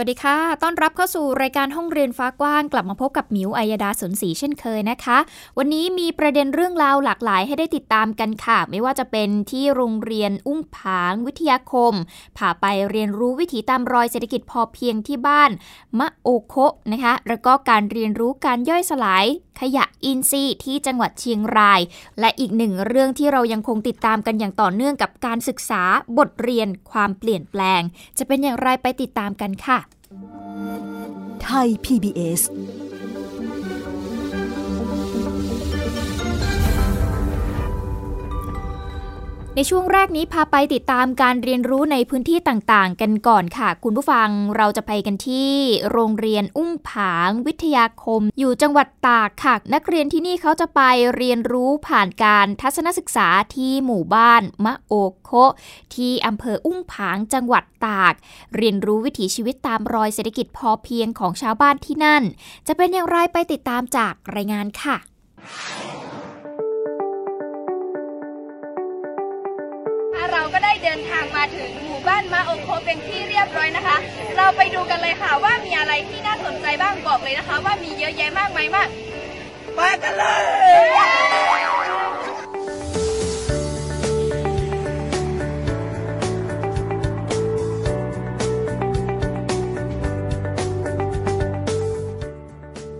วัสดีค่ะ ต้อนรับเข้าสู่รายการห้องเรียนฟ้ากว้าง กลับมาพบกับมิวอัยดาสนศรีเช่นเคยนะคะ วันนี้มีประเด็นเรื่องราวหลากหลายให้ได้ติดตามกันค่ะ ไม่ว่าจะเป็นที่โรงเรียนอุ้งผางวิทยาคมพาไปเรียนรู้วิถีตามรอยเศรษฐกิจพอเพียงที่บ้านมะโอโคะนะคะ แล้วก็การเรียนรู้การย่อยสลาย ขยะอินทรีย์ที่จังหวัดเชียงราย และอีกหนึ่งเรื่องที่เรายังคงติดตามกันอย่างต่อเนื่องกับการศึกษาบทเรียนความเปลี่ยนแปลง จะเป็นอย่างไรไปติดตามกันค่ะ ไทย PBS ในช่วงแรกนี้พาไปติดตามการเรียนรู้ในพื้นที่ต่างๆ กันก่อนค่ะ คุณผู้ฟังเราจะไปกันที่โรงเรียนอุ้งผางวิทยาคม อยู่จังหวัดตากค่ะ นักเรียนที่นี่เขาจะไปเรียนรู้ผ่านการทัศนศึกษาที่หมู่บ้านมะโอโคที่อำเภออุ้งผางจังหวัดตาก เรียนรู้วิถีชีวิตตามรอยเศรษฐกิจพอเพียงของชาวบ้านที่นั่น จะเป็นอย่างไรไปติดตามจากรายงานค่ะ มู่บ้านมาโอโคเป็นที่เรียบร้อยนะคะ เราไปดูกันเลยค่ะว่ามีอะไรที่น่าสนใจบ้างบอกเลยนะคะ ว่ามีเยอะแยะมากมายมากไปกันเลย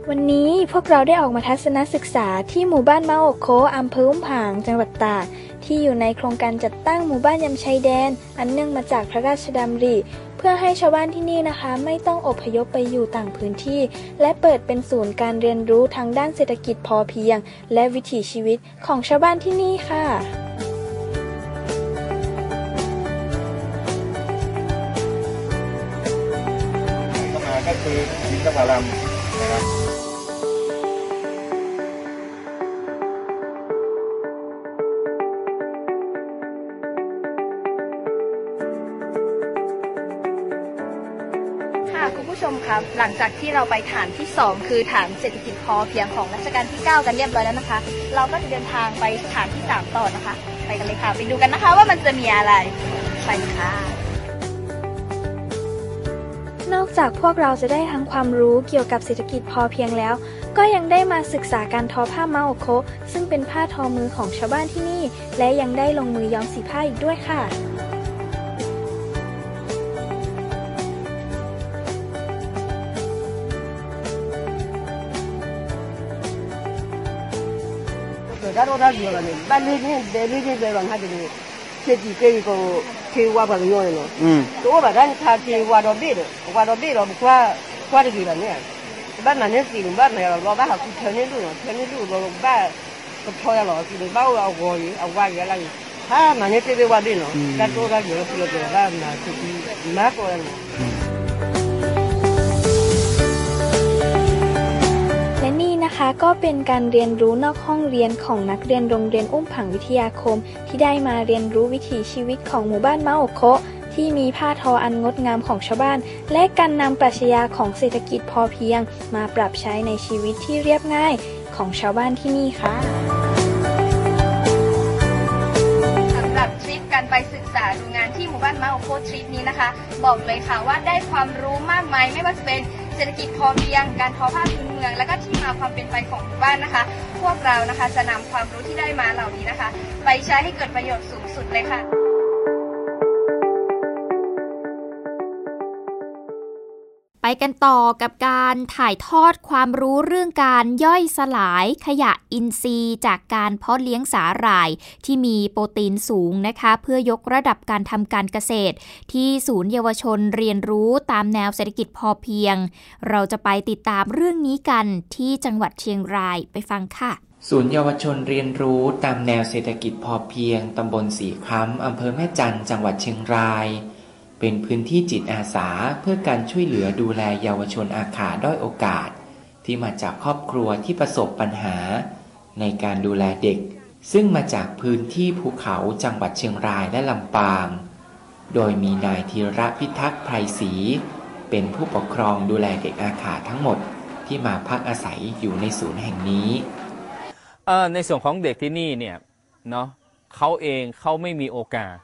วันนี้พวกเราได้ออกมาทัศนศึกษาที่หมู่บ้านมาโอโคอำเภออุ้มผาง จังหวัดตาก ที่อยู่ในโครงการจัดตั้งหมู่บ้านยำชายแดน อันเนื่องมาจากพระราชดำริ เพื่อให้ชาวบ้านที่นี่นะคะ ไม่ต้องอพยพไปอยู่ต่างพื้นที่ และเปิดเป็นศูนย์การเรียนรู้ทางด้านเศรษฐกิจพอเพียง และวิถีชีวิตของชาวบ้านที่นี่ค่ะก็คือสิงคโปร์ลำ คุณผู้ชมคะหลังจากที่เราไปฐานที่ 2 คือฐานเศรษฐกิจพอเพียงของรัชกาลที่ 9 กันเรียบร้อยแล้วนะคะ เราก็จะเดินทางไปฐานที่ 3 ต่อนะคะ ไปกันเลยค่ะ ไปดูกันนะคะว่ามันจะมีอะไร ไปค่ะ นอกจากพวกเราจะได้ทั้งความรู้เกี่ยวกับเศรษฐกิจพอเพียงแล้ว ก็ยังได้มาศึกษาการทอผ้ามาโอโคซึ่งเป็นผ้าทอมือของชาวบ้านที่นี่ และยังได้ลงมือย้อมสีผ้าอีกด้วยค่ะ ကတော့တာပြောတယ်ပတ်လေးချင်းတယ်လေးချင်းပဲပါငါတည်းချက်ကြီးကိကိုခေဝါပါပြောရင်တော့อืมတော့ဘာတန်းထားခေဝါတော့ပြေတော့ဝါတော့ပြေတော့ခွာခွာတကြီးပါနဲ့ဘာနာနဲ့စီလို့ဘာနေတော့ဘာဟာခုထနေလို့ထနေလို့တော့ဘာก็พอแล้วสิเบ้าเอาโวยเอาว่าอย่างไรถ้ามันเนี่ยเตะว่าดิเนาะก็ตัวก็อยู่ที่ตัวบ้านนะที่มาก่อ นคะก็เป็นการเรียนรู้นอกห้องเรียนของนักเรียนโรงเรียนอุ้มผังวิทยาคม ที่ได้มาเรียนรู้วิถีชีวิตของหมู่บ้านมะโอโคที่มีผ้าทออันงดงามของชาวบ้าน และการนำปรัชญาของเศรษฐกิจพอเพียง มาปรับใช้ในชีวิตที่เรียบง่ายของชาวบ้านที่นี่ค่ะสำหรับทริปการไปศึกษาดูงานที่หมู่บ้านมาโอโคทริปนี้นะคะ บอกเลยค่ะว่าได้ความรู้มากมายไม่ว่าจะเป็น ศรษฐกิจพอเพียง การทอผ้าพื้นเมือง และก็ที่มาความเป็นไปของหมู่บ้านนะคะ พวกเรานะคะจะนำความรู้ที่ได้มาเหล่านี้นะคะ ไปใช้ให้เกิดประโยชน์สูงสุดเลยค่ะ ไปกันต่อกับการถ่ายทอดความรู้เรื่องการย่อยสลายขยะอินทรีย์จากการเพาะเลี้ยงสาหร่ายที่มีโปรตีนสูงนะคะ เพื่อยกระดับการทำการเกษตร ที่ศูนย์เยาวชนเรียนรู้ตามแนวเศรษฐกิจพอเพียง เราจะไปติดตามเรื่องนี้กันที่จังหวัดเชียงรายไปฟังค่ะศูนย์เยาวชนเรียนรู้ตามแนวเศรษฐกิจพอเพียงตำบลสีคล้ำอำเภอแม่จันจังหวัดเชียงราย เป็นพื้นที่จิตอาสาเพื่อการช่วยเหลือดูแลเยาวชนอาขาด้อยโอกาส ที่มาจากครอบครัวที่ประสบปัญหา ในการดูแลเด็ก ซึ่งมาจากพื้นที่ภูเขาจังหวัดเชียงรายและลำปาง โดยมีนายธีระพิทักษ์ไพรศรีเป็นผู้ปกครองดูแลเด็กอาขาทั้งหมดที่มาพักอาศัยอยู่ในศูนย์แห่งนี้ในส่วนของเด็กที่นี่เนี่ยเนาะเขาเองเขาไม่มีโอกาส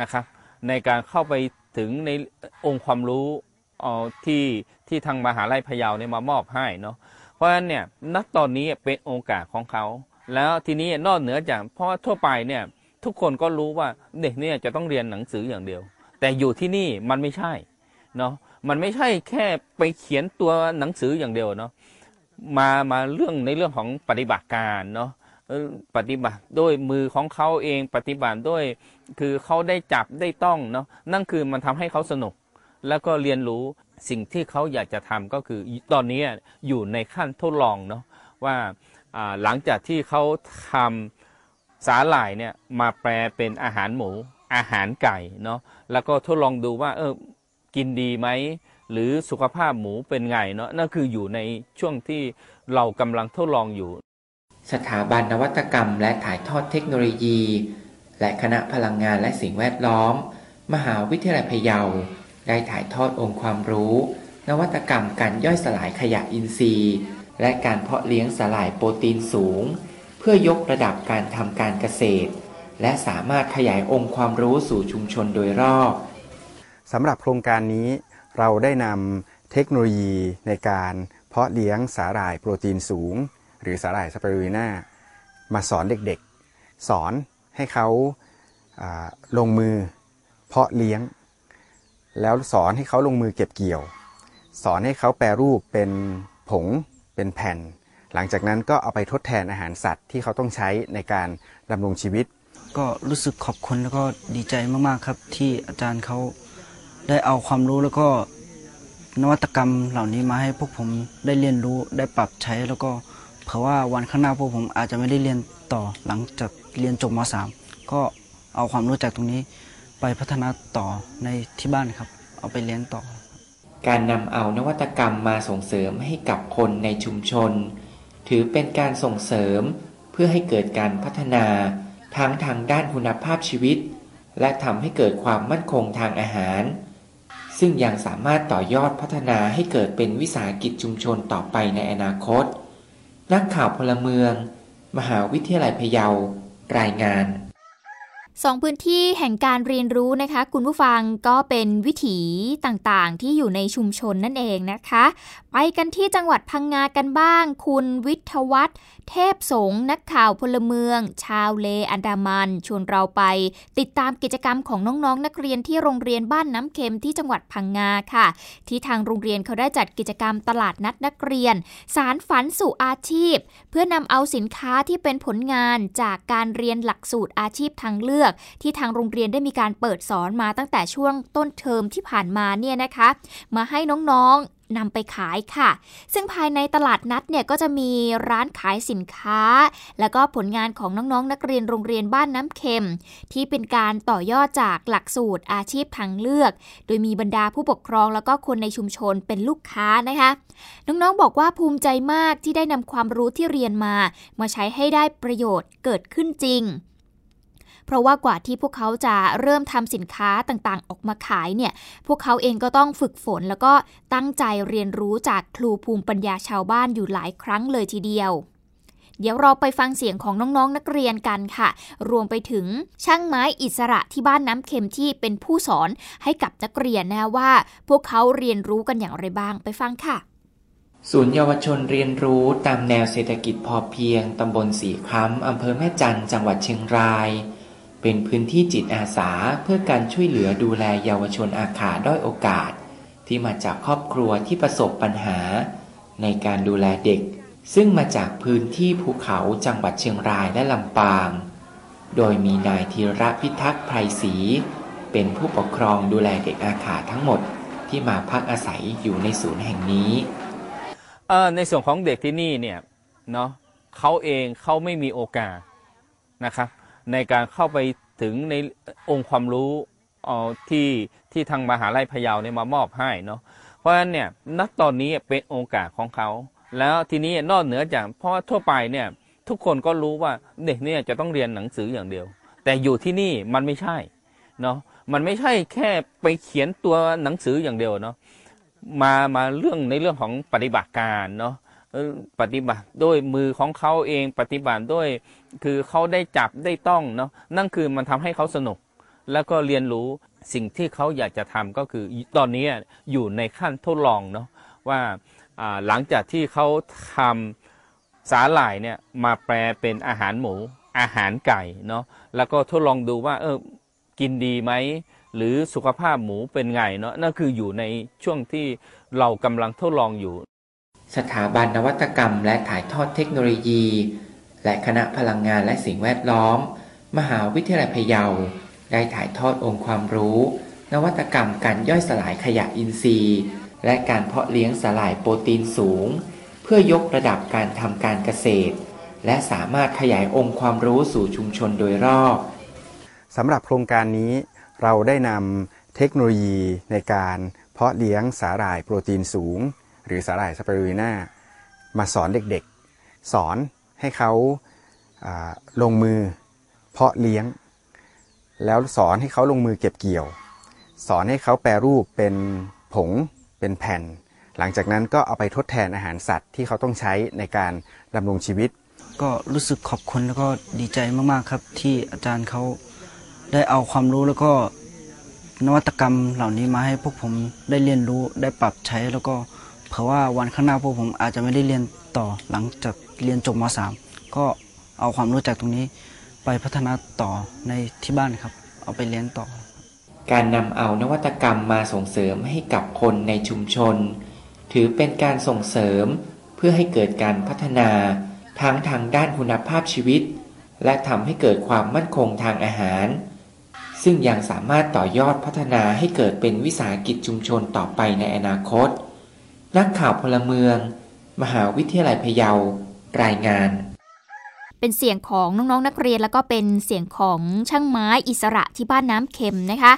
นะครับ ในการเข้าไปถึงในองค์ความรู้ที่ที่ทางมหาลัยพะเยาเนี่ยมามอบให้เนาะเพราะฉะนั้นเนี่ยณตอนนี้เป็นโอกาสของเขา แล้วทีนี้นอกเหนือจากเพราะทั่วไปเนี่ยทุกคนก็รู้ว่าเด็กเนี่ยจะต้องเรียนหนังสืออย่างเดียว แต่อยู่ที่นี่มันไม่ใช่เนาะมันไม่ใช่แค่ไปเขียนตัวหนังสืออย่างเดียวเนาะมามาเรื่องในเรื่องของปฏิบัติการเนาะ ปฏิบัติด้วยมือของเขาเองปฏิบัติด้วย คือเขาได้จับได้ต้องเนาะนั่นคือมันทำให้เขาสนุก แล้วก็เรียนรู้สิ่งที่เขาอยากจะทำก็คือตอนนี้อยู่ในขั้นทดลองเนาะว่าหลังจากที่เขาทำสาหร่ายเนี่ยมาแปลเป็นอาหารหมูอาหารไก่เนาะแล้วก็ทดลองดูว่าเออกินดีไหมหรือสุขภาพหมูเป็นไงเนาะนั่นคืออยู่ในช่วงที่เรากำลังทดลองอยู่ สถาบันนวัตกรรม และถ่ายทอดเทคโนโลยี และคณะพลังงานและสิ่งแวดล้อม มหาวิทยาลัยพะเยา ได้ถ่ายทอดองค์ความรู้ นวัตกรรมการย่อยสลายขยะอินทรีย์ และการเพาะเลี้ยงสลายโปรตีนสูง เพื่อยกระดับการทำการเกษตร และสามารถขยายองค์ความรู้สู่ชุมชนโดยรอบสำหรับโครงการนี้เราได้นำเทคโนโลยีในการเพาะเลี้ยงสาหร่ายโปรตีนสูง หรือสาหร่ายสเปรูลิน่ามาสอนเด็กๆ สอนให้เขาลงมือเพาะเลี้ยง แล้วสอนให้เขาลงมือเก็บเกี่ยว สอนให้เขาแปรรูปเป็นผงเป็นแผ่น หลังจากนั้นก็เอาไปทดแทนอาหารสัตว์ที่เขาต้องใช้ในการดำรงชีวิต ก็รู้สึกขอบคุณแล้วก็ดีใจมากๆครับ ที่อาจารย์เขาได้เอาความรู้แล้วก็นวัตกรรมเหล่านี้มาให้พวกผมได้เรียนรู้ได้ปรับใช้แล้วก็ เผื่อว่าวันข้างหน้าพวกผมอาจจะไม่ได้เรียนต่อหลังจากเรียนจบม .3 ก็เอาความรู้จากตรงนี้ไปพัฒนาต่อในที่บ้านครับ เอาไปเรียนต่อ การนำเอานวัตกรรมมาส่งเสริมให้กับคนในชุมชน ถือเป็นการส่งเสริม เพื่อให้เกิดการพัฒนาทั้งทางด้านคุณภาพชีวิต และทำให้เกิดความมั่นคงทางอาหาร ซึ่งยังสามารถต่อยอดพัฒนาให้เกิดเป็นวิสาหกิจชุมชนต่อไปในอนาคต นักข่าวพลเมือง มหาวิทยาลัยพะเยา รายงานสองพื้นที่แห่งการเรียนรู้นะคะ คุณผู้ฟังก็เป็นวิถีต่างๆ ที่อยู่ในชุมชนนั่นเองนะคะไปกันที่จังหวัดพังงากันบ้าง คุณวิทวัฒน์เทพสงนักข่าวพลเมือง ชาวเลอันดามัน ชวนเราไป ติดตามกิจกรรมของน้องๆนนักเรียนที่โรงเรียนบ้านน้ำเค็มที่จังหวัดพังงาค่ะ ที่ทางโรงเรียนเขาได้จัดกิจกรรมตลาดนัดนักเรียน สารฝันสู่อาชีพ เพื่อนำเอาสินค้าที่เป็นผลงานจากการเรียนหลักสูตรอาชีพทางเลือก ที่ทางโรงเรียนได้มีการเปิดสอนมาตั้งแต่ช่วงต้นเทอมที่ผ่านมาเนี่ยนะคะ มาให้น้องๆ นำไปขายค่ะ ซึ่งภายในตลาดนัดเนี่ยก็จะมีร้านขายสินค้า แล้วก็ผลงานของน้องๆนนักเรียนโรงเรียนบ้านน้ำเค็ม ที่เป็นการต่อยอดจากหลักสูตรอาชีพทางเลือก โดยมีบรรดาผู้ปกครองแล้วก็คนในชุมชนเป็นลูกค้านะคะ น้องๆบอกว่าภูมิใจมากที่ได้นำความรู้ที่เรียนมา มาใช้ให้ได้ประโยชน์เกิดขึ้นจริง เพราะว่ากว่าที่พวกเขาจะเริ่มทำสินค้าต่างๆ ออกมาขายเนี่ย พวกเขาเองก็ต้องฝึกฝนแล้วก็ตั้งใจเรียนรู้จากครูภูมิปัญญาชาวบ้านอยู่หลายครั้งเลยทีเดียวเดี๋ยวเราไปฟังเสียงของน้องๆนนักเรียนกันค่ะ รวมไปถึงช่างไม้อิสระที่บ้านน้ำเค็มที่เป็นผู้สอนให้กับนักเรียนนะว่า พวกเขาเรียนรู้กันอย่างไรบ้างไปฟังค่ะ ศูนย์เยาวชนเรียนรู้ตามแนวเศรษฐกิจพอเพียงตำบลสีคำำอำเภอแม่จันจังหวัดเชียงราย เป็นพื้นที่จิตอาสาเพื่อการช่วยเหลือดูแลเยาวชนอาขาด้อยโอกาส ที่มาจากครอบครัวที่ประสบปัญหา ในการดูแลเด็ก ซึ่งมาจากพื้นที่ภูเขาจังหวัดเชียงรายและลำปาง โดยมีนายธีระพิทักษ์ไพรศรีเป็นผู้ปกครองดูแลเด็กอาขาทั้งหมดที่มาพักอาศัยอยู่ในศูนย์แห่งนี้ในส่วนของเด็กที่นี่เนี่ยเนาะเขาเองเขาไม่มีโอกาสนะครับ ในการเข้าไปถึงในองค์ความรู้ที่ที่ทางมหาลัยพะเยาเนี่ยมามอบให้เนาะเพราะฉะนั้นเนี่ยณตอนนี้เป็นโอกาสของเขา แล้วทีนี้นอกเหนือจากเพราะว่าทั่วไปเนี่ยทุกคนก็รู้ว่าเด็กเนี่ยจะต้องเรียนหนังสืออย่างเดียว แต่อยู่ที่นี่มันไม่ใช่เนาะมันไม่ใช่แค่ไปเขียนตัวหนังสืออย่างเดียวเนาะมามาเรื่องในเรื่องของปฏิบัติการเนาะ ปฏิบัติด้วยมือของเขาเองปฏิบัติด้วย คือเขาได้จับได้ต้องเนาะนั่นคือมันทำให้เขาสนุก แล้วก็เรียนรู้สิ่งที่เขาอยากจะทำก็คือตอนนี้อยู่ในขั้นทดลองเนาะว่าหลังจากที่เขาทำสาหร่ายเนี่ยมาแปลเป็นอาหารหมูอาหารไก่เนาะแล้วก็ทดลองดูว่าเออกินดีไหมหรือสุขภาพหมูเป็นไงเนาะนั่นคืออยู่ในช่วงที่เรากำลังทดลองอยู่ สถาบันนวัตกรรม และถ่ายทอดเทคโนโลยี และคณะพลังงานและสิ่งแวดล้อม มหาวิทยาลัยพะเยา ได้ถ่ายทอดองค์ความรู้ นวัตกรรมการย่อยสลายขยะอินทรีย์ และการเพาะเลี้ยงสลายโปรตีนสูง เพื่อยกระดับการทำการเกษตร และสามารถขยายองค์ความรู้สู่ชุมชนโดยรอบสำหรับโครงการนี้เราได้นำเทคโนโลยีในการเพาะเลี้ยงสาหร่ายโปรตีนสูง หรือสาหร่ายสไปรูลิน่ามาสอนเด็กๆ สอนให้เขาลงมือเพาะเลี้ยง แล้วสอนให้เขาลงมือเก็บเกี่ยว สอนให้เขาแปรรูปเป็นผงเป็นแผ่น หลังจากนั้นก็เอาไปทดแทนอาหารสัตว์ที่เขาต้องใช้ในการดำรงชีวิต ก็รู้สึกขอบคุณแล้วก็ดีใจมากๆครับ ที่อาจารย์เขาได้เอาความรู้แล้วก็นวัตกรรมเหล่านี้มาให้พวกผมได้เรียนรู้ได้ปรับใช้แล้วก็ เผื่อว่าวันข้างหน้าพวกผมอาจจะไม่ได้เรียนต่อหลังจากเรียนจบม .3 ก็เอาความรู้จากตรงนี้ไปพัฒนาต่อในที่บ้านครับ เอาไปเลี้ยงต่อ การนำเอานวัตกรรมมาส่งเสริมให้กับคนในชุมชน ถือเป็นการส่งเสริมเพื่อให้เกิดการพัฒนาทั้งทางด้านคุณภาพชีวิต และทำให้เกิดความมั่นคงทางอาหาร ซึ่งยังสามารถต่อยอดพัฒนาให้เกิดเป็นวิสาหกิจชุมชนต่อไปในอนาคต นักข่าวพลเมือง มหาวิทยาลัยพะเยา รายงาน เป็นเสียงของน้องๆนนักเรียนแล้วก็เป็นเสียงของช่างไม้อิสระที่บ้านน้ำเค็มนะคะ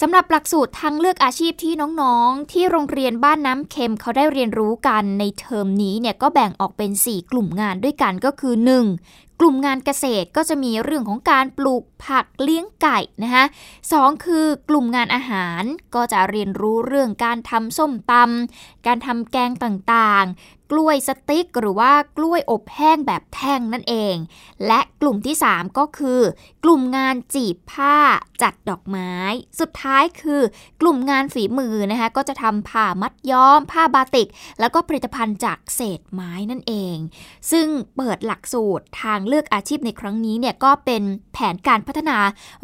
สำหรับหลักสูตรทางเลือกอาชีพที่น้องๆ ที่โรงเรียนบ้านน้ำเค็มเขาได้เรียนรู้กันในเทอมนี้เนี่ยก็แบ่งออกเป็น 4 กลุ่มงานด้วยกันก็คือ 1. กลุ่มงานเกษตรก็จะมีเรื่องของการปลูกผักเลี้ยงไก่นะคะสองคือกลุ่มงานอาหารก็จะเรียนรู้เรื่องการทำส้มตำการทำแกงต่างๆ กล้วยสติ๊กหรือว่ากล้วยอบแห้งแบบแท่งนั่นเอง และกลุ่มที่ 3 ก็คือ กลุ่มงานจีบผ้าจัดดอกไม้ สุดท้ายคือกลุ่มงานฝีมือนะคะก็จะทำผ้ามัดย้อม ผ้าบาติก แล้วก็ผลิตภัณฑ์จากเศษไม้นั่นเอง ซึ่งเปิดหลักสูตรทางเลือกือกอาชีพในครั้งนี้เนี่ยก็เป็นแผนการพัฒนา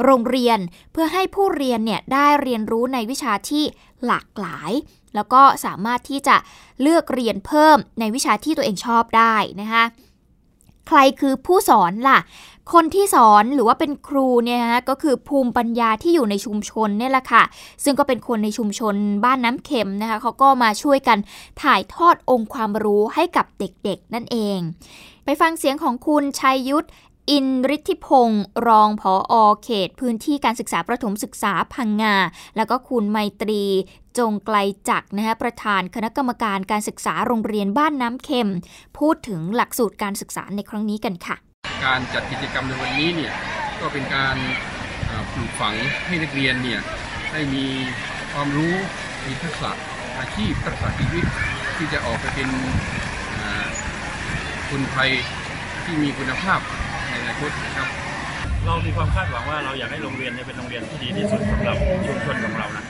โรงเรียน เพื่อให้ผู้เรียนเนี่ยได้เรียนรู้ในวิชาที่หลากหลาย แล้วก็สามารถที่จะเลือกเรียนเพิ่มในวิชาที่ตัวเองชอบได้นะคะใครคือผู้สอนล่ะ คนที่สอนหรือว่าเป็นครูเนี่ยนะก็คือภูมิปัญญาที่อยู่ในชุมชนเนี่ยแหละค่ะ ซึ่งก็เป็นคนในชุมชนบ้านน้ำเค็มนะคะเขาก็มาช่วยกันถ่ายทอดองค์ความรู้ให้กับเด็กๆ นั่นเองไปฟังเสียงของคุณชัยยุทธอินฤทธิพงศ์รองผออเขต พื้นที่การศึกษาประถมศึกษาพังงา แล้วก็คุณไมตรีจงไกลจักนะฮะประธานคณะกรรมการการศึกษาโรงเรียนบ้านน้ำเค็ม พูดถึงหลักสูตรการศึกษาในครั้งนี้กันค่ะ การจัดกิจกรรมในวันนี้เนี่ยก็เป็นการปลูกฝังให้นักเรียนเนี่ยให้มีความรู้มีทักษะอาชีพทักษะชีวิตที่จะออกไปเป็น คนไทยที่มีคุณภาพในอนาคตนะครับ เรามีความคาดหวังว่าเราอยากให้โรงเรียนเป็นโรงเรียนที่ดีที่สุดสำหรับชุมชนของเรานะ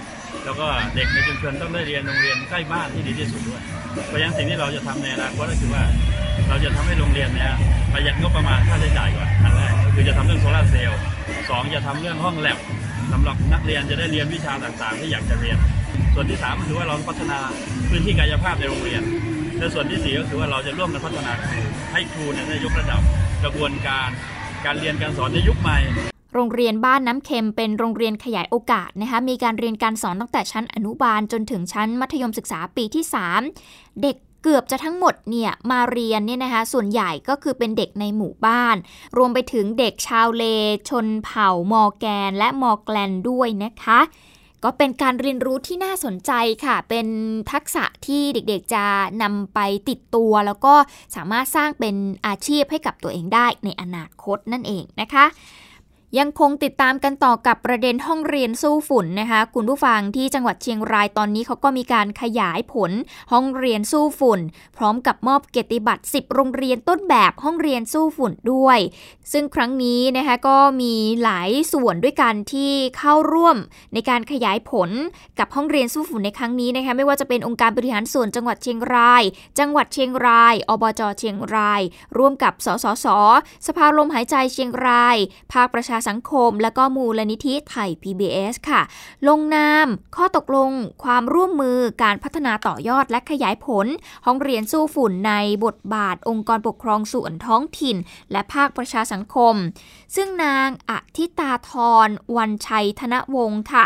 แล้วก็เด็กในชุมชนต้องได้เรียนโรงเรียนใกล้บ้านที่ดีที่สุดด้วยเพราะฉะนั้นสิ่งที่เราจะทำในอนาคตก็คือว่า เราจะทำให้โรงเรียนเนี่ยประหยัดงบประมาณค่าใช้จ่ายก่อนอันแรกก็คือจะทำเรื่องโซลาร์เซลล์สองจะทำเรื่องห้องแลบสำหรับนักเรียนจะได้เรียนวิชาต่างๆ ที่อยากจะเรียน ส่วนที่สามก็คือว่าเราพัฒนาพื้นที่กายภาพในโรงเรียน และส่วนที่สี่ก็คือว่าเราจะร่วมกันพัฒนาครูให้ครูเนี่ยได้ยกระดับกระบวนการการเรียนการสอนในยุคใหม่ โรงเรียนบ้านน้ำเค็มเป็นโรงเรียนขยายโอกาสนะคะมีการเรียนการสอนตั้งแต่ชั้นอนุบาลจนถึงชั้นมัธยมศึกษาปีที่ 3 เด็กเกือบจะทั้งหมดเนี่ยมาเรียนเนี่ยนะคะส่วนใหญ่ก็คือเป็นเด็กในหมู่บ้าน รวมไปถึงเด็กชาวเล ชนเผ่ามอแกน และมอแกลนด้วยนะคะ ก็เป็นการเรียนรู้ที่น่าสนใจค่ะ เป็นทักษะที่เด็กๆจะนำไปติดตัว แล้วก็สามารถสร้างเป็นอาชีพให้กับตัวเองได้ในอนาคตนั่นเองนะคะ ยังคงติดตามกันต่อกับประเด็นห้องเรียนสู้ฝุ่นนะคะคุณผู้ฟังที่จังหวัดเชียงรายตอนนี้เขาก็มีการขยายผลห้องเรียนสู้ฝุ่น พร้อมกับมอบเกียรติบัตร 10 โรงเรียนต้นแบบห้องเรียนสู้ฝุ่นด้วย ซึ่งครั้งนี้นะคะก็มีหลายส่วนด้วยกันที่เข้าร่วมในการขยายผลกับห้องเรียนสู้ฝุ่นในครั้งนี้นะคะไม่ว่าจะเป็นองค์การบริหารส่วนจังหวัดเชียงราย จังหวัดเชียงราย อบจเชียงราย ร่วมกับสสส สภาลมหายใจเชียงราย ภาคประชาสังคม และก็มูลนิธิไทย PBS ค่ะ ลงนามข้อตกลงความร่วมมือการพัฒนาต่อยอดและขยายผล ห้องเรียนสู้ฝุ่นในบทบาทองค์กรปกครองส่วนท้องถิ่น และภาคประชาสังคม ซึ่งนางอธิตาธรวันชัยธนวงศ์ค่ะ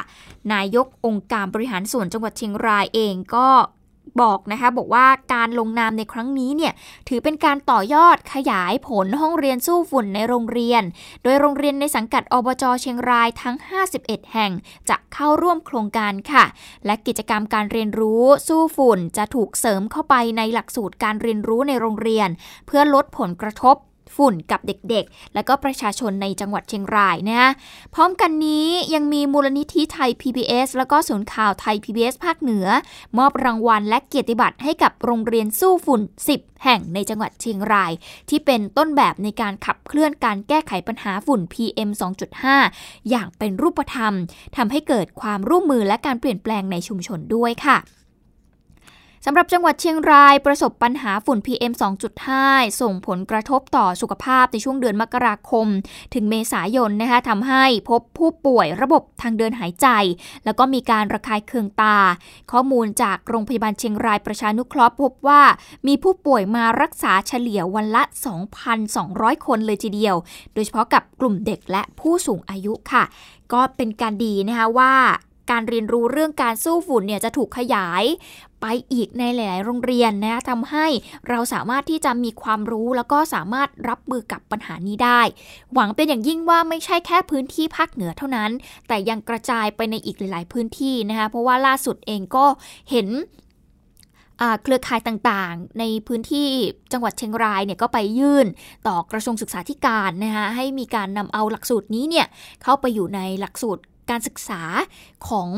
นายกองค์การบริหารส่วนจังหวัดเชียงรายเองก็ บอกนะคะบอกว่าการลงนามในครั้งนี้เนี่ยถือเป็นการต่อยอดขยายผลห้องเรียนสู้ฝุ่นในโรงเรียน โดยโรงเรียนในสังกัดอบจเชียงรายทั้ง 51 แห่งจะเข้าร่วมโครงการค่ะ และกิจกรรมการเรียนรู้สู้ฝุ่นจะถูกเสริมเข้าไปในหลักสูตรการเรียนรู้ในโรงเรียน เพื่อลดผลกระทบ ฝุ่นกับเด็กๆ และก็ประชาชนในจังหวัดเชียงรายนะพร้อมกันนี้ยังมีมูลนิธิไทย PBS แล้วก็ศูนย์ข่าวไทย PBS ภาคเหนือ มอบรางวัลและเกียรติบัตรให้กับโรงเรียนสู้ฝุ่น 10 แห่งในจังหวัดเชียงราย ที่เป็นต้นแบบในการขับเคลื่อนการแก้ไขปัญหาฝุ่น PM 2.5 อย่างเป็นรูปธรรมทำให้เกิดความร่วมมือและการเปลี่ยนแปลงในชุมชนด้วยค่ะ สำหรับจังหวัดเชียงรายประสบปัญหาฝุ่น PM 2.5 ส่งผลกระทบต่อสุขภาพในช่วงเดือนมกราคม ถึงเมษายนนะคะทำให้พบผู้ป่วยระบบทางเดินหายใจ แล้วก็มีการระคายเคืองตา ข้อมูลจากโรงพยาบาลเชียงรายประชานุเคราะห์พบว่ามีผู้ป่วยมารักษาเฉลี่ยวันละ 2,200 คนเลยทีเดียว โดยเฉพาะกับกลุ่มเด็กและผู้สูงอายุค่ะ ก็เป็นการดีนะคะว่า การเรียนรู้เรื่องการสู้ฝุ่นเนี่ยจะถูกขยายไปอีกในหลาย ๆ โรงเรียนนะทำให้เราสามารถที่จะมีความรู้แล้วก็สามารถรับมือกับปัญหานี้ได้ หวังเป็นอย่างยิ่งว่าไม่ใช่แค่พื้นที่ภาคเหนือเท่านั้น แต่ยังกระจายไปในอีกหลาย ๆ พื้นที่นะคะเพราะว่าล่าสุดเองก็เห็นเครือข่ายต่างๆ ในพื้นที่จังหวัดเชียงรายเนี่ยก็ไปยื่นต่อกระทรวงศึกษาธิการนะคะให้มีการนำเอาหลักสูตรนี้เนี่ยเข้าไปอยู่ในหลักสูตร การศึกษาของ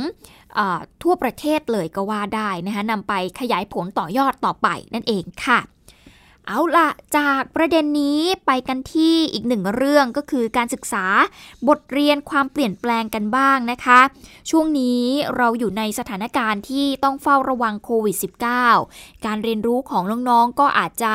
อทั่วประเทศเลยก็ว่าได้นะคะนำไปขยายผลต่อยอดต่อไปนั่นเองค่ะ เอาละจากประเด็นนี้ไปกันที่อีกหนึ่งเรื่องก็คือการศึกษาบทเรียนความเปลี่ยนแปลงกันบ้างนะคะ ช่วงนี้เราอยู่ในสถานการณ์ที่ต้องเฝ้าระวังโควิด -19 การเรียนรู้ของน้องๆก็อาจจะ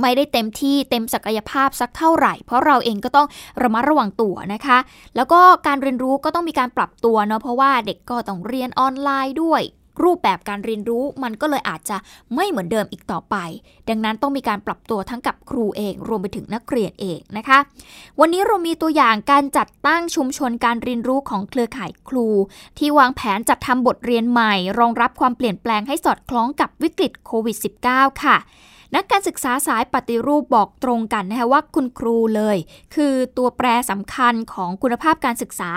ไม่ได้เต็มที่เต็มศักยภาพสักเท่าไหร่ เพราะเราเองก็ต้องระมัดระวังตัวนะคะ แล้วก็การเรียนรู้ก็ต้องมีการปรับตัวเนาะเพราะว่าเด็กก็ต้องเรียนออนไลน์ด้วย รูปแบบการเรียนรู้มันก็เลยอาจจะไม่เหมือนเดิมอีกต่อไป ดังนั้นต้องมีการปรับตัวทั้งกับครูเอง รวมไปถึงนักเรียนเองนะคะ วันนี้เรามีตัวอย่างการจัดตั้งชุมชนการเรียนรู้ของเครือข่ายครู ที่วางแผนจัดทำบทเรียนใหม่ รองรับความเปลี่ยนแปลงให้สอดคล้องกับวิกฤตโควิด -19 ค่ะ นักการศึกษาสายปฏิรูปบอกตรงกันนะคะว่าคุณครูเลย คือตัวแปรสำคัญของคุณภาพการศึกษา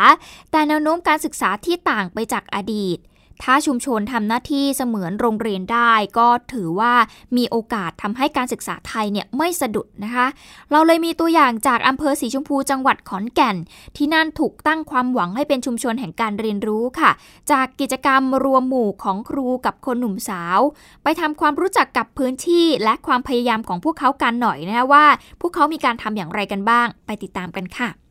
แต่แนวโน้มการศึกษาที่ต่างไปจากอดีต ถ้าชุมชนทำหน้าที่เสมือนโรงเรียนได้ ก็ถือว่ามีโอกาสทำให้การศึกษาไทยเนี่ยไม่สะดุดนะคะ เราเลยมีตัวอย่างจากอำเภอสีชมพูจังหวัดขอนแก่น ที่นั่นถูกตั้งความหวังให้เป็นชุมชนแห่งการเรียนรู้ค่ะ จากกิจกรรมรวมหมู่ของครูกับคนหนุ่มสาว ไปทำความรู้จักกับพื้นที่และความพยายามของพวกเขากันหน่อยนะคะว่า พวกเขามีการทำอย่างไรกันบ้าง ไปติดตามกันค่ะ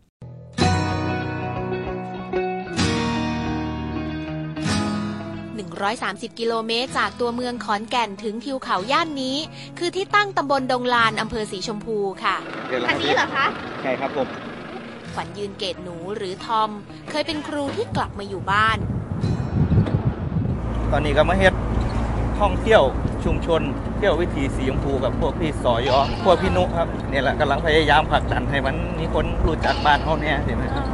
130 กิโลเมตร จากตัวเมืองขอนแก่นถึงทิวเขาย่านนี้ คือที่ตั้งตำบลดงลานอำเภอสีชมพูค่ะอันนี้เหรอคะ ใช่ครับผมขวัญยืนเกตหนูหรือทอม เคยเป็นครูที่กลับมาอยู่บ้าน ตอนนี้ก็มาเฮ็ดท่องเที่ยวชุมชน เที่ยววิถีสีชมพูกับพวกพี่สอยอพวกพี่นุครับเนี่ยแหละกำลังพยายามผลักดันให้มันมีคนรู้จักบ้านเขาเนี่ยเห็นไหมครับ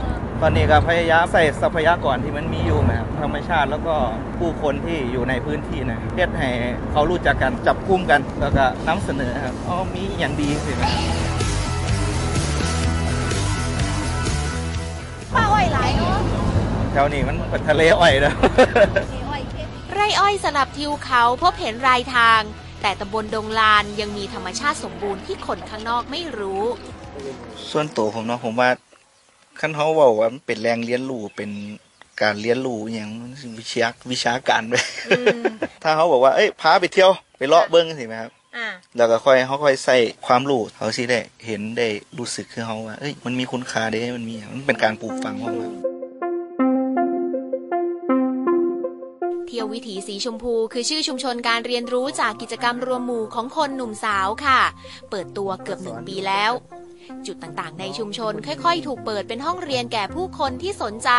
ตอนนี้ก็พยายามใส่ทรัพยากรที่มันมีอยู่นะธรรมชาติแล้วก็ผู้คนที่อยู่ในพื้นที่นะเพื่อให้เขารู้จักกันจับกุ้มกัน แล้วก็นำเสนอครับอ๋อมีอย่างดีสินะป้าอ้อยหลายเนาะแถวนี้มันเป็นทะเลอ้อยนะไร่อ้อยสลับทิวเขาพบเห็นรายทาง แต่ตำบลดงลานยังมีธรรมชาติสมบูรณ์ที่คนข้างนอกไม่รู้ ส่วนตัวผมเนาะผมว่า ขั้นเขาบอกว่ามันเป็นแรงเรียนรู้เป็นการเรียนรู้อหย่างมันสิวิชาวิชาการไปถ้าเขาบอกว่าเอ้ยพาไปเที่ยวไปเลาะเบิ้งสิไหมครับแล้วก็ค่อยเขาค่อยใส่ความรู้เขาสิได้เห็นได้รู้สึกคือเขาว่าเอ้ยมันมีคุณค่าเด้มันมีมันเป็นการปลูกฝังของมันเที่ยววิถีสีชมพูคือชื่อชุมชนการเรียนรู้จากกิจกรรมรวมหมู่ของคนหนุ่มสาวค่ะ เปิดตัวเกือบหนึ่งปีแล้ว จุดต่างๆ ในชุมชนค่อยๆ ถูกเปิดเป็นห้องเรียนแก่ผู้คนที่สนใจ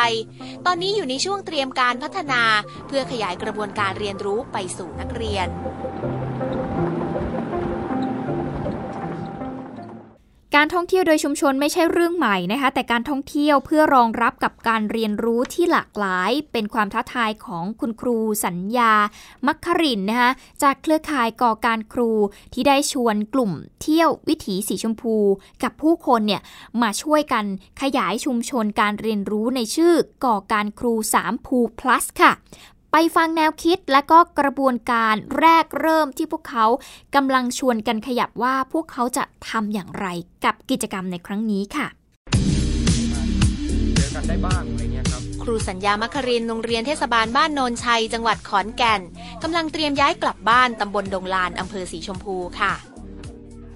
ตอนนี้อยู่ในช่วงเตรียมการพัฒนา เพื่อขยายกระบวนการเรียนรู้ไปสู่นักเรียน การท่องเที่ยวโดยชุมชนไม่ใช่เรื่องใหม่นะคะ แต่การท่องเที่ยวเพื่อรองรับกับการเรียนรู้ที่หลากหลาย เป็นความท้าทายของคุณครูสัญญา มัคครินนะคะจากเครือข่ายก่อการครูที่ได้ชวนกลุ่มเที่ยววิถีสีชมพู กับผู้คนเนี่ยมาช่วยกันขยายชุมชนการเรียนรู้ในชื่อก่อการครู 3 ภู plus ค่ะ ไปฟังแนวคิดและก็กระบวนการแรกเริ่มที่พวกเขากำลังชวนกันขยับว่าพวกเขาจะทำอย่างไรกับกิจกรรมในครั้งนี้ค่ะเจอกันได้บ้างอะไรเงี้ยครับครูสัญญามัครินโรงเรียนเทศบาลบ้านโนนชัย จังหวัดขอนแก่นกำลังเตรียมย้ายกลับบ้านตำบลดงลานอำเภอสีชมพูค่ะ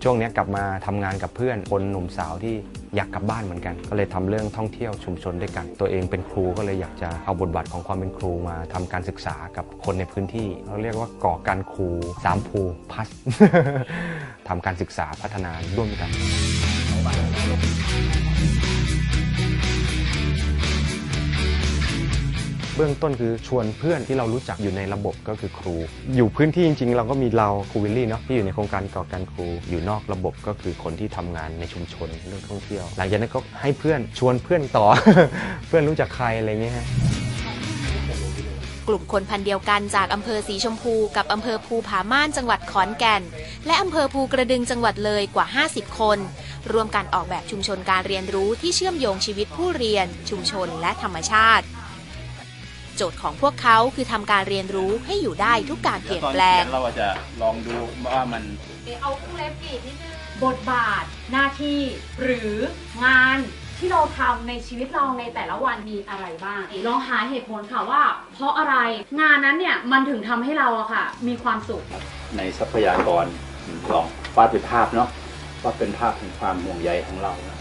ช่วงนี้กลับมาทำงานกับเพื่อนคนหนุ่มสาวที่อยากกลับบ้านเหมือนกัน ก็เลยทำเรื่องท่องเที่ยวชุมชนด้วยกัน ตัวเองเป็นครูก็เลยอยากจะเอาบทบาทของความเป็นครูมาทำการศึกษากับคนในพื้นที่เราเรียกว่าก่อการครูสามภูพัสทำการศึกษาพัฒนาร่วมกัน เบื้องต้นคือชวนเพื่อนที่เรารู้จักอยู่ในระบบก็คือครู อยู่พื้นที่จริง ๆ เราก็มีเราครูวิลลี่เนาะที่อยู่ในโครงการก่อการครู อยู่นอกระบบก็คือคนที่ทำงานในชุมชนเรื่องท่องเที่ยว หลังจากนั้นก็ให้เพื่อนชวนเพื่อนต่อ เพื่อนรู้จักใครอะไรเงี้ยฮะกลุ่มคนพันเดียวกันจากอำเภอสีชมพูกับอำเภอภูผาม่านจังหวัดขอนแก่น และอำเภอภูกระดึงจังหวัดเลยกว่า 50 คนร่วมกันออกแบบชุมชนการเรียนรู้ที่เชื่อมโยงชีวิตผู้เรียน ชุมชนและธรรมชาติ โจทย์ของพวกเขาคือทำการเรียนรู้ให้อยู่ได้ทุกการเปลี่ยนแปลง เราจะลองดูว่ามันเอาเครื่องเล็บกรีดนิดนึงบทบาทหน้าที่หรืองานที่เราทำในชีวิตเราในแต่ละวันมีอะไรบ้างลองหาเหตุผลค่ะว่า เพราะอะไรงานนั้นเนี่ยมันถึงทำให้เราอะค่ะ มีความสุข ในทรัพยากรลองวาดเป็นภาพเนาะว่าเป็นภาพแห่งความห่วงใยของเรานะ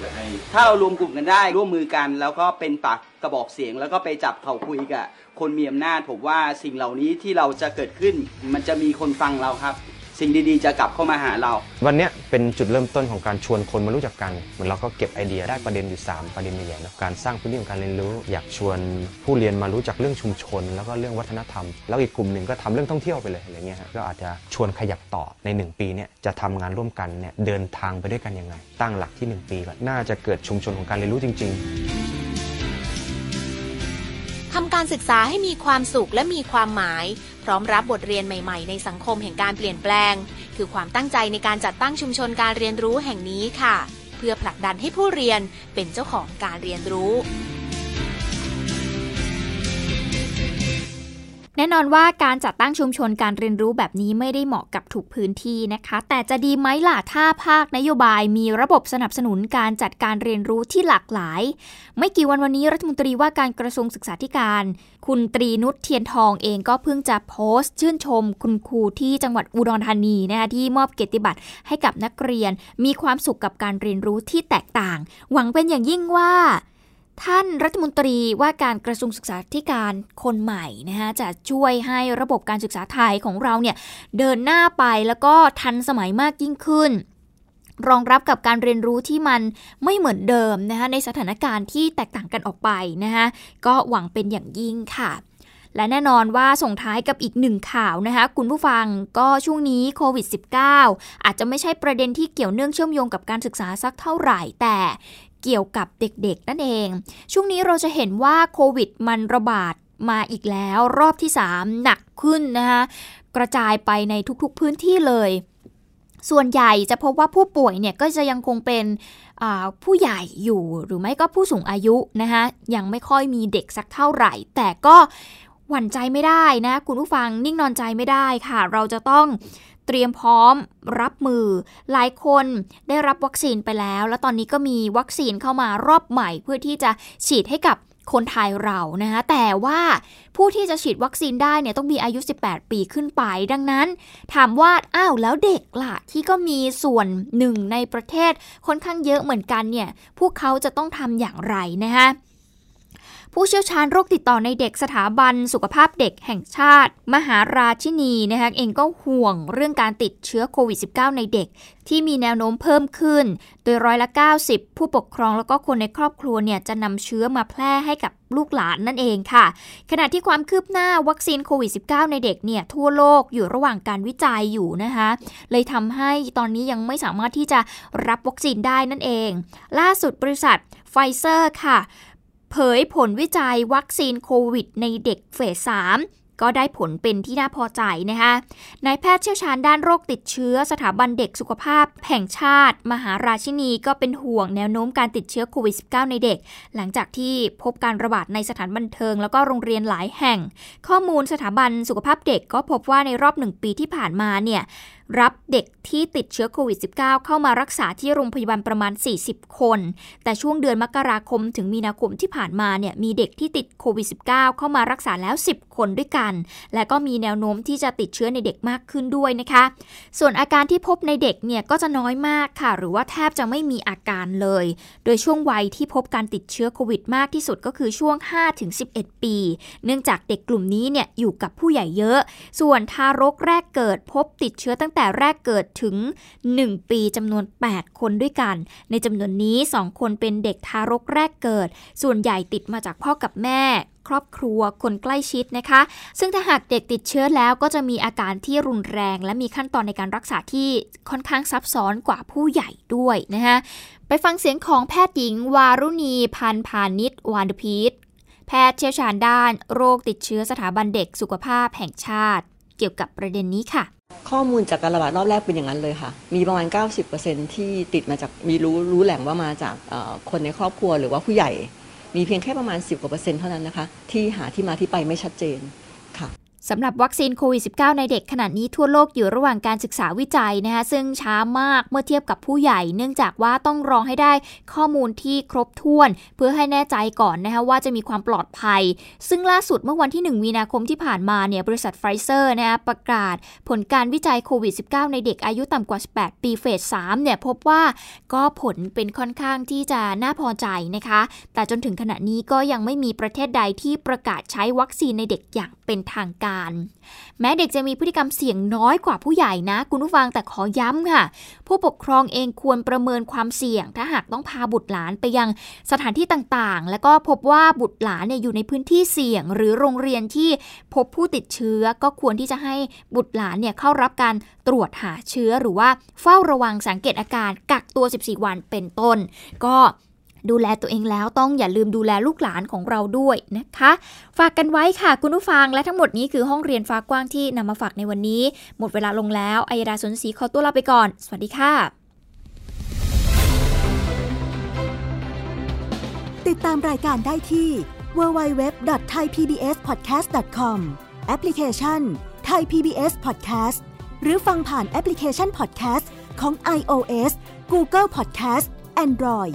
และให้ถ้าเรารวมกลุ่มกันได้ร่วมมือกันแล้วก็เป็นปาก กระบอกเสียง แล้วก็ไปจับเขาคุยกับคนมีอำนาจผมว่าสิ่งเหล่านี้ที่เราจะเกิดขึ้น มันจะมีคนฟังเราครับ สิ่งดีๆจะกลับเข้ามาหาเรา วันเนี้ยเป็นจุดเริ่มต้นของการชวนคนมารู้จักกันเหมือนเราก็เก็บไอเดียได้ประเด็นอยู่ 3 ประเด็นใหญ่ๆนะการสร้างพื้นที่ของการเรียนรู้ อยากชวนผู้เรียนมารู้จักเรื่องชุมชน แล้วก็เรื่องวัฒนธรรม แล้วอีกกลุ่มหนึ่งก็ทำเรื่องท่องเที่ยวไปเลยอะไรเงี้ยฮะก็อาจจะชวนขยับต่อใน 1 ปีเนี่ยจะทำงานร่วมกันเนี่ยเดินทางไปด้วยกันยังไง ตั้งหลักที่ 1 ปีก่อนน่าจะเกิดชุมชนของการเรียนรู้จริง ๆ ทำการศึกษาให้มีความสุขและมีความหมาย พร้อมรับบทเรียนใหม่ ๆ ในสังคมแห่งการเปลี่ยนแปลง คือความตั้งใจในการจัดตั้งชุมชนการเรียนรู้แห่งนี้ค่ะ เพื่อผลักดันให้ผู้เรียนเป็นเจ้าของการเรียนรู้ แน่นอนว่าการจัดตั้งชุมชนการเรียนรู้แบบนี้ไม่ได้เหมาะกับทุกพื้นที่นะคะ แต่จะดีไหมล่ะถ้าภาคนโยบายมีระบบสนับสนุนการจัดการเรียนรู้ที่หลากหลาย ไม่กี่วันวันนี้รัฐมนตรีว่าการกระทรวงศึกษาธิการ คุณตรีนุชเทียนทองเองก็เพิ่งจะโพสต์ ชื่นชม คุณครูที่จังหวัดอุดรธานีนะคะที่มอบเกียรติบัตรให้กับนักเรียน มีความสุขกับการเรียนรู้ที่แตกต่าง หวังเป็นอย่างยิ่งว่า ท่านรัฐมนตรีว่าการกระทรวงศึกษาธิการคนใหม่นะคะจะช่วยให้ระบบการศึกษาไทยของเราเนี่ยเดินหน้าไปแล้วก็ทันสมัยมากยิ่งขึ้น รองรับกับการเรียนรู้ที่มันไม่เหมือนเดิมนะคะในสถานการณ์ที่แตกต่างกันออกไปนะคะก็หวังเป็นอย่างยิ่งค่ะและแน่นอนว่าส่งท้ายกับอีกหนึ่งข่าวนะคะ คุณผู้ฟังก็ช่วงนี้โควิด -19 อาจจะไม่ใช่ประเด็นที่เกี่ยวเนื่องเชื่อมโยงกับการศึกษาสักเท่าไหร่ แต่ เกี่ยวกับเด็กๆนั่นเอง ช่วงนี้เราจะเห็นว่าโควิดมันระบาดมาอีกแล้ว รอบที่ 3 หนักขึ้นนะคะกระจายไปในทุกๆพื้นที่เลย ส่วนใหญ่จะพบว่าผู้ป่วยเนี่ยก็จะยังคงเป็นผู้ใหญ่อยู่หรือไม่ก็ผู้สูงอายุนะคะยังไม่ค่อยมีเด็กสักเท่าไหร่ แต่ก็หวั่นใจไม่ได้นะ คุณผู้ฟังนิ่งนอนใจไม่ได้ค่ะ เราจะต้อง เตรียมพร้อมรับมือ หลายคนได้รับวัคซีนไปแล้ว แล้วตอนนี้ก็มีวัคซีนเข้ามารอบใหม่เพื่อที่จะฉีดให้กับคนไทยเรานะคะแต่ว่าผู้ที่จะฉีดวัคซีนได้เนี่ยต้องมีอายุ 18 ปีขึ้นไป ดังนั้น ถามว่าอ้าวแล้วเด็กล่ะ ที่ก็มีส่วนหนึ่งในประเทศค่อนข้างเยอะเหมือนกันเนี่ยพวกเขาจะต้องทำอย่างไรนะคะ ผู้เชี่ยวชาญโรคติดต่อในเด็กสถาบันสุขภาพเด็กแห่งชาติ มหาราชินีนะคะเองก็ห่วงเรื่องการติดเชื้อโควิด -19 ในเด็ก ที่มีแนวโน้มเพิ่มขึ้น โดยร้อยละ 90 ผู้ปกครองแล้วก็คนในครอบครัวเนี่ยจะนำเชื้อมาแพร่ให้กับลูกหลานนั่นเองค่ะ ขณะที่ความคืบหน้าวัคซีนโควิด -19 ในเด็กเนี่ยทั่วโลกอยู่ระหว่างการวิจัยอยู่นะคะ เลยทำให้ตอนนี้ยังไม่สามารถที่จะรับวัคซีนได้นั่นเอง ล่าสุดบริษัทไฟเซอร์ค่ะ เผยผลวิจัยวัคซีนโควิดในเด็กเฟส3ก็ได้ผลเป็นที่น่าพอใจนะคะนายแพทย์เชี่ยวชาญด้านโรคติดเชื้อสถาบันเด็กสุขภาพแห่งชาติ มหาราชินีก็เป็นห่วงแนวโน้มการติดเชื้อโควิด -19 ในเด็ก หลังจากที่พบการระบาดในสถานบันเทิง แล้วก็โรงเรียนหลายแห่ง ข้อมูลสถาบันสุขภาพเด็กก็พบว่าในรอบหนึ่งปีที่ผ่านมาเนี่ย รับเด็กที่ติดเชื้อโควิด -19 เข้ามารักษาที่โรงพยาบาลประมาณ 40 คน แต่ช่วงเดือนมกราคมถึงมีนาคมที่ผ่านมาเนี่ยมีเด็กที่ติดโควิด -19 เข้ามารักษาแล้ว 10 คนด้วยกัน และก็มีแนวโน้มที่จะติดเชื้อในเด็กมากขึ้นด้วยนะคะ ส่วนอาการที่พบในเด็กเนี่ยก็จะน้อยมากค่ะ หรือว่าแทบจะไม่มีอาการเลย โดยช่วงวัยที่พบการติดเชื้อโควิดมากที่สุดก็คือช่วง 5-11 ปี เนื่องจากเด็กกลุ่มนี้เนี่ยอยู่กับผู้ใหญ่เยอะ ส่วนทารกแรกเกิดพบติดเชื้อตั้งแต่แต่แรกเกิดถึง 1 ปีจำนวน 8 คนด้วยกัน ในจำนวนนี้ 2 คนเป็นเด็กทารกแรกเกิด ส่วนใหญ่ติดมาจากพ่อกับแม่ครอบครัวคนใกล้ชิดนะคะ ซึ่งถ้าหากเด็กติดเชื้อแล้วก็จะมีอาการที่รุนแรง และมีขั้นตอนในการรักษาที่ค่อนข้างซับซ้อนกว่าผู้ใหญ่ด้วยนะคะไปฟังเสียงของแพทย์หญิงวารุณีพันพาณิชวานพีทแพทย์เชี่ยวชาญด้าน โรคติดเชื้อสถาบันเด็กสุขภาพแห่งชาติ เกี่ยวกับประเด็นนี้ค่ะ ข้อมูลจากการระบาดรอบแรกเป็นอย่างนั้นเลยค่ะ มีประมาณ 90%ที่ติดมาจากมีรู้รู้แหล่งว่ามาจากคนในครอบครัวหรือว่าผู้ใหญ่ มีเพียงแค่ประมาณ 10กว่าเปอร์เซ็นต์เท่านั้นนะคะ ที่หาที่มาที่ไปไม่ชัดเจน สำหรับวัคซีนโควิด -19 ในเด็กขณะนี้ทั่วโลกอยู่ระหว่างการศึกษาวิจัยนะคะซึ่งช้ามากเมื่อเทียบกับผู้ใหญ่ เนื่องจากว่าต้องรอให้ได้ข้อมูลที่ครบถ้วน เพื่อให้แน่ใจก่อนนะคะว่าจะมีความปลอดภัย ซึ่งล่าสุดเมื่อวันที่ 1 มีนาคมที่ผ่านมาเนี่ยบริษัทไฟเซอร์นะคะประกาศผลการวิจัยโควิด -19 ในเด็กอายุต่ำกว่า 18 ปีเฟส 3 เนี่ยพบว่าก็ผลเป็นค่อนข้างที่จะน่าพอใจนะคะ แต่จนถึงขณะนี้ก็ยังไม่มีประเทศใดที่ประกาศใช้วัคซีนในเด็กอย่างเป็นทางการแม้เด็กจะมีพฤติกรรมเสี่ยงน้อยกว่าผู้ใหญ่นะ คุณผู้ฟังแต่ขอย้ำค่ะ ผู้ปกครองเองควรประเมินความเสี่ยง ถ้าหากต้องพาบุตรหลานไปยังสถานที่ต่างๆ แล้วก็พบว่าบุตรหลานเนี่ยอยู่ในพื้นที่เสี่ยง หรือโรงเรียนที่พบผู้ติดเชื้อ ก็ควรที่จะให้บุตรหลานเนี่ยเข้ารับการตรวจหาเชื้อหรือว่าเฝ้าระวังสังเกตอาการกักตัว 14 วันเป็นต้น ก็ ดูแลตัวเองแล้วต้องอย่าลืมดูแลลูกหลานของเราด้วยนะคะ ฝากกันไว้ค่ะคุณผู้ฟังและทั้งหมดนี้คือห้องเรียนฟ้ากว้างที่นำมาฝากในวันนี้ หมดเวลาลงแล้วอัยดาสนศรีขอตัวลาไปก่อน สวัสดีค่ะ ติดตามรายการได้ที่ www.thaipbspodcast.com แอปพลิเคชัน Thai PBS Podcast หรือฟังผ่านแอปพลิเคชัน Podcast ของ iOS Google Podcast Android